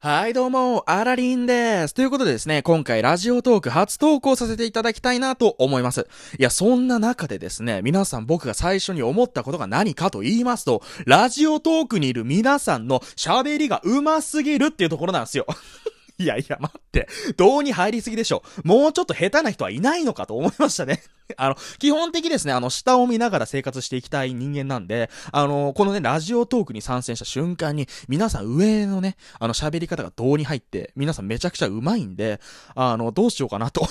はい、どうも、アラリンです。ということでですね、今回ラジオトーク初投稿させていただきたいなと思います。いや、そんな中でですね、皆さん僕が最初に思ったことが何かと言いますと、ラジオトークにいる皆さんの喋りが上手すぎるっていうところなんですよ。いやいや、待って。道に入りすぎでしょ。もうちょっと下手な人はいないのかと思いましたね。あの、基本的ですね、あの、下を見ながら生活していきたい人間なんで、あの、このね、ラジオトークに参戦した瞬間に、皆さん上のね、あの、喋り方が道に入って、皆さんめちゃくちゃ上手いんで、あの、どうしようかなと。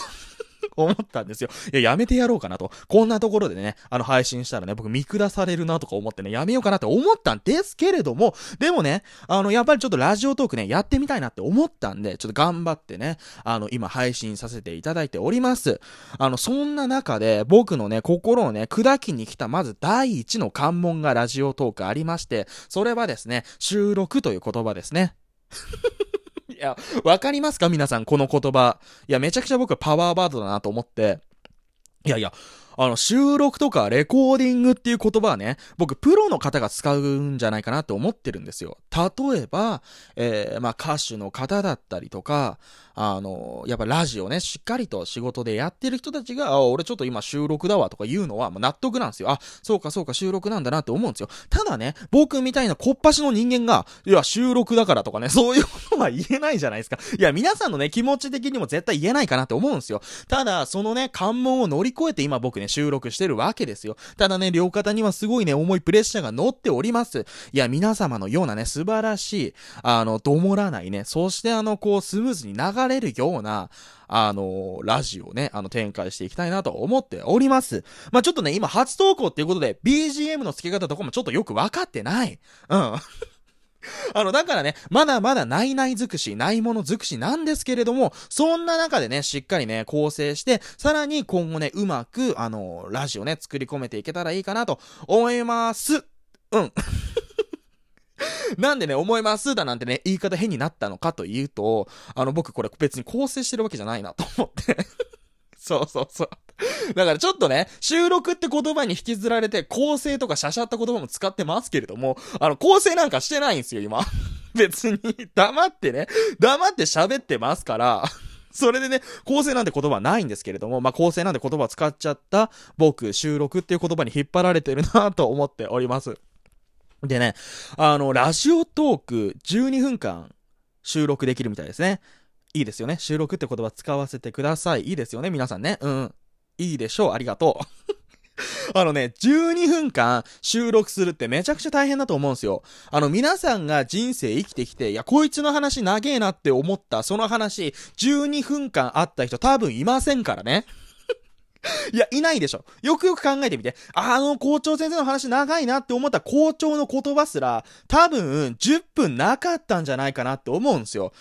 思ったんですよ。いや、やめてやろうかなと。こんなところでね、あの、配信したらね、僕見下されるなとか思ってね、やめようかなって思ったんですけれども、でもね、あの、やっぱりちょっとラジオトークね、やってみたいなって思ったんで、ちょっと頑張ってね、あの、今配信させていただいております。あの、そんな中で、僕のね、心をね、砕きに来た、まず第一の関門がラジオトークありまして、それはですね、収録という言葉ですね。いや、わかりますか？皆さん、この言葉。いや、めちゃくちゃ僕はパワーバードだなと思って。いやいや、あの、収録とかレコーディングっていう言葉はね、僕、プロの方が使うんじゃないかなって思ってるんですよ。例えば、えー、まあ、歌手の方だったりとか、あの、やっぱラジオね、しっかりと仕事でやってる人たちが、あ、俺ちょっと今収録だわとか言うのは、まあ、納得なんですよ。あ、そうかそうか収録なんだなって思うんですよ。ただね、僕みたいなこっぱしの人間が、いや、収録だからとかね、そういうことは言えないじゃないですか。いや、皆さんのね、気持ち的にも絶対言えないかなって思うんですよ。ただ、そのね、関門を乗り越えて今僕ね、収録してるわけですよ。ただね、両肩にはすごいね、重いプレッシャーが乗っております。いや、皆様のようなね、素晴らしい、あの、どもらないね、そしてあの、こう、スムーズに流れるような、あの、ラジオをね、あの、展開していきたいなと思っております。まあ、ちょっとね、今初投稿っていうことで、BGM の付け方とかもちょっとよくわかってない。うん。あの、だからね、まだまだないない尽くし、ないもの尽くしなんですけれども、そんな中でね、しっかりね、構成して、さらに今後ね、うまく、あの、ラジオね、作り込めていけたらいいかなと思います。うん。なんでね、思いますだなんてね、言い方変になったのかというと、あの、僕これ別に構成してるわけじゃないなと思って。そうそうそう。だからちょっとね、収録って言葉に引きずられて、構成とかしゃしゃった言葉も使ってますけれども、あの、構成なんかしてないんですよ、今。別に、黙ってね、黙って喋ってますから、それでね、構成なんて言葉はないんですけれども、まあ、構成なんて言葉使っちゃった、僕、収録っていう言葉に引っ張られてるなと思っております。でね、あの、ラジオトーク12分間収録できるみたいですね。いいですよね。収録って言葉使わせてください。いいですよね、皆さんね。うん。いいでしょう。ありがとう。あのね、12分間収録するってめちゃくちゃ大変だと思うんですよ。あの、皆さんが人生生きてきて、いや、こいつの話長えなって思った、その話、12分間あった人多分いませんからね。いや、いないでしょ。よくよく考えてみて。あの校長先生の話長いなって思った校長の言葉すら、多分10分なかったんじゃないかなって思うんですよ。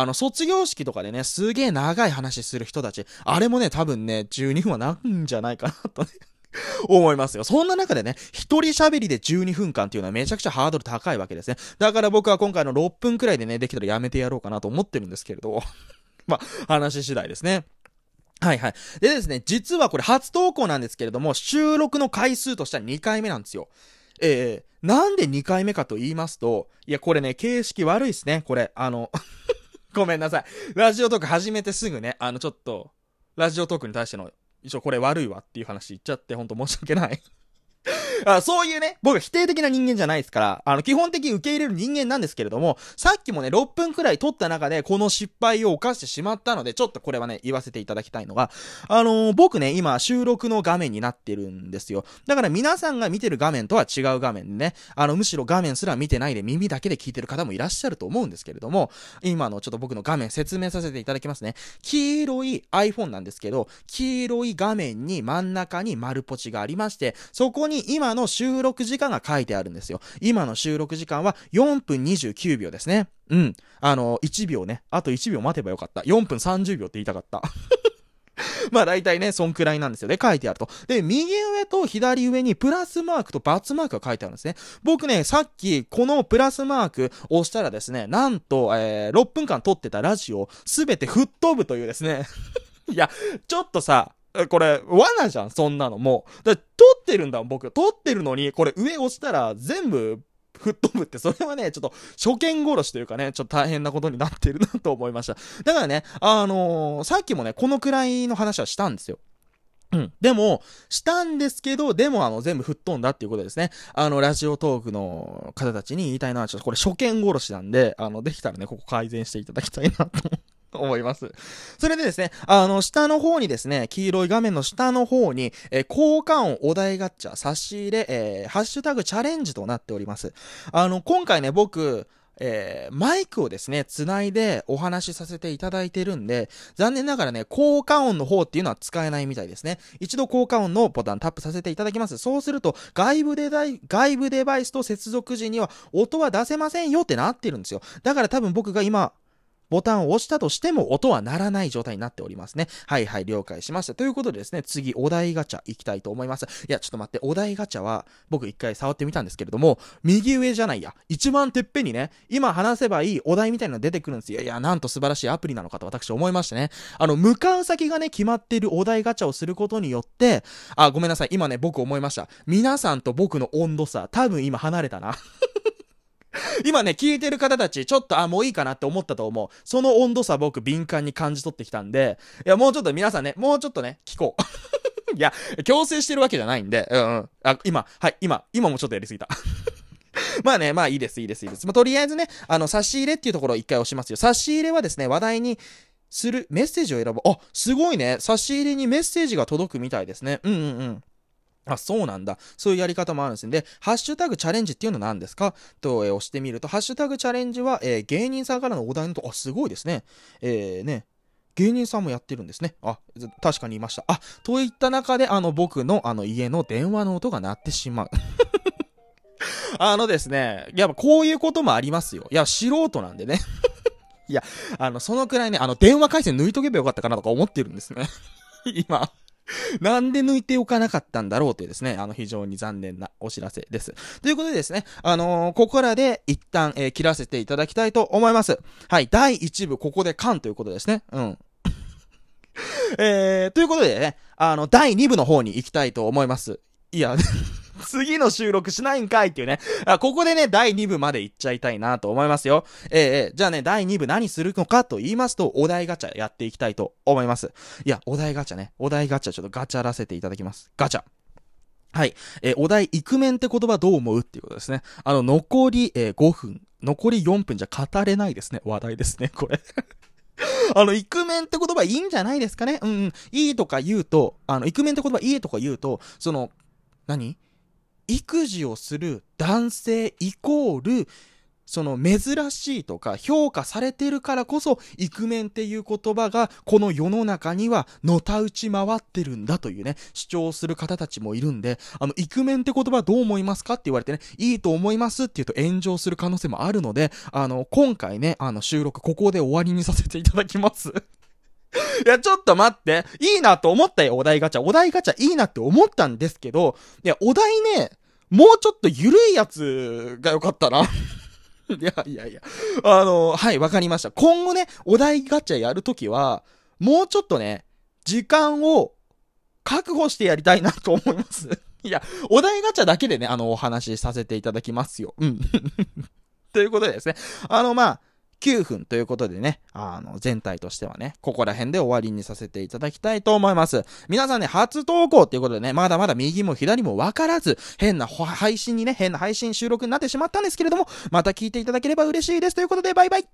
あの、卒業式とかでね、すげえ長い話する人たち、あれもね、多分ね、12分はないんじゃないかなとね。思いますよ。そんな中でね、一人喋りで12分間っていうのはめちゃくちゃハードル高いわけですね。だから僕は今回の6分くらいでね、できたらやめてやろうかなと思ってるんですけれど。まあ、話次第ですね。はいはい。でですね、実はこれ初投稿なんですけれども、収録の回数としては2回目なんですよ。えー、なんで2回目かと言いますと、いや、これね、形式悪いっすね、これ。あの、ごめんなさい。ラジオトーク始めてすぐね、あの、ちょっと、ラジオトークに対しての、一応これ悪いわっていう話言っちゃって、ほんと申し訳ない。あそういうね、僕は否定的な人間じゃないですから、あの、基本的に受け入れる人間なんですけれども、さっきもね、6分くらい撮った中で、この失敗を犯してしまったので、ちょっとこれはね、言わせていただきたいのが、あのー僕ね、今、収録の画面になってるんですよ。だから皆さんが見てる画面とは違う画面でね、あの、むしろ画面すら見てないで耳だけで聞いてる方もいらっしゃると思うんですけれども、今のちょっと僕の画面説明させていただきますね。黄色い iPhone なんですけど、黄色い画面に真ん中に丸ポチがありまして、そこに今今の収録時間が書いてあるんですよ。今の収録時間は4分29秒ですね。うん。あの、1秒ね。あと1秒待てばよかった。4分30秒って言いたかった。まあ大体ね、そんくらいなんですよね。書いてあると。で、右上と左上にプラスマークとバツマークが書いてあるんですね。僕ね、さっきこのプラスマーク押したらですね、なんと、えー、6分間撮ってたラジオすべて吹っ飛ぶというですね。いや、ちょっとさ、これ、罠じゃん、そんなのもう。だ撮ってるんだもん、僕。撮ってるのに、これ上押したら全部、吹っ飛ぶって、それはね、ちょっと初見殺しというかね、ちょっと大変なことになってるなと思いました。だからね、あのー、さっきもね、このくらいの話はしたんですよ。うん。でも、したんですけど、でもあの、全部吹っ飛んだっていうことですね。あの、ラジオトークの方たちに言いたいのは、ちょっとこれ初見殺しなんで、あの、できたらね、ここ改善していただきたいなと思います。それでですね、あの、下の方にですね、黄色い画面の下の方に、えー、効果音お題ガッチャ差し入れ、えー、ハッシュタグチャレンジとなっております。あの、今回ね、僕、えー、マイクをですね、つないでお話しさせていただいてるんで、残念ながらね、効果音の方っていうのは使えないみたいですね。一度効果音のボタンタップさせていただきます。そうすると、外部デバイ外部デバイスと接続時には音は出せませんよってなってるんですよ。だから多分僕が今、ボタンを押したとしても音は鳴らない状態になっておりますね。はいはい、了解しました。ということでですね、次、お題ガチャ行きたいと思います。いや、ちょっと待って、お題ガチャは、僕一回触ってみたんですけれども、右上じゃないや、一番てっぺんにね、今話せばいいお題みたいなの出てくるんですよ。いや、なんと素晴らしいアプリなのかと私思いましてね。あの、向かう先がね、決まっているお題ガチャをすることによって、あ、ごめんなさい、今ね、僕思いました。皆さんと僕の温度差、多分今離れたな。今ね、聞いてる方たち、ちょっと、あ、もういいかなって思ったと思う。その温度差僕敏感に感じ取ってきたんで、いや、もうちょっと皆さんね、もうちょっとね、聞こう。いや、強制してるわけじゃないんで、うんうん。あ、今、はい、今、今もちょっとやりすぎた。まあね、まあいいです、いいです、いいです。まあ、とりあえずね、あの、差し入れっていうところを一回押しますよ。差し入れはですね、話題にするメッセージを選ぶ。あ、すごいね。差し入れにメッセージが届くみたいですね。うんうんうん。あ、そうなんだ。そういうやり方もあるんですね。で、ハッシュタグチャレンジっていうのは何ですか？と、えー、押してみると、ハッシュタグチャレンジは、えー、芸人さんからのお題のと、あ、すごいですね。えー、ね。芸人さんもやってるんですね。あ、確かにいました。あ、といった中で、あの、僕の、あの、家の電話の音が鳴ってしまう。あのですね、やっぱこういうこともありますよ。いや、素人なんでね。いや、あの、そのくらいね、あの、電話回線抜いとけばよかったかなとか思ってるんですね。今。なんで抜いておかなかったんだろうというですね、あの、非常に残念なお知らせです。ということでですね、あのー、ここらで一旦、えー、切らせていただきたいと思います。はい、第1部、ここで完ということですね。うん。えー、ということでね、あの、第2部の方に行きたいと思います。いや、次の収録しないんかいっていうね。あここでね、第2部まで行っちゃいたいなと思いますよ。えー、じゃあね、第2部何するのかと言いますと、お題ガチャやっていきたいと思います。いや、お題ガチャね。お題ガチャちょっとガチャらせていただきます。ガチャ。はい。えー、お題、イクメンって言葉どう思うっていうことですね。あの、残り、えー、5分、残り4分じゃ語れないですね。話題ですね、これ あの、イクメンって言葉いいんじゃないですかねうん、うん。いいとか言うと、あの、イクメンって言葉いいとか言うと、その、何？育児をする男性イコール、その珍しいとか評価されてるからこそ、イクメンっていう言葉がこの世の中にはのたうち回ってるんだというね、主張する方たちもいるんで、あの、イクメンって言葉どう思いますかって言われてね、いいと思いますって言うと炎上する可能性もあるので、あの、今回ね、あの、収録ここで終わりにさせていただきます。いや、ちょっと待って。いいなと思ったよ、お題ガチャ。お題ガチャいいなって思ったんですけど、いや、お題ね、もうちょっと緩いやつがよかったな。いやいやいや。あの、はい、わかりました。今後ね、お題ガチャやるときは、もうちょっとね、時間を確保してやりたいなと思います。いや、お題ガチャだけでね、あの、お話しさせていただきますよ。うん。ということでですね。あの、まあ、9分ということでね、あの、全体としてはね、ここら辺で終わりにさせていただきたいと思います。皆さんね、初投稿っていうことでね、まだまだ右も左もわからず、変な配信にね、変な配信収録になってしまったんですけれども、また聞いていただければ嬉しいです。ということで、バイバイ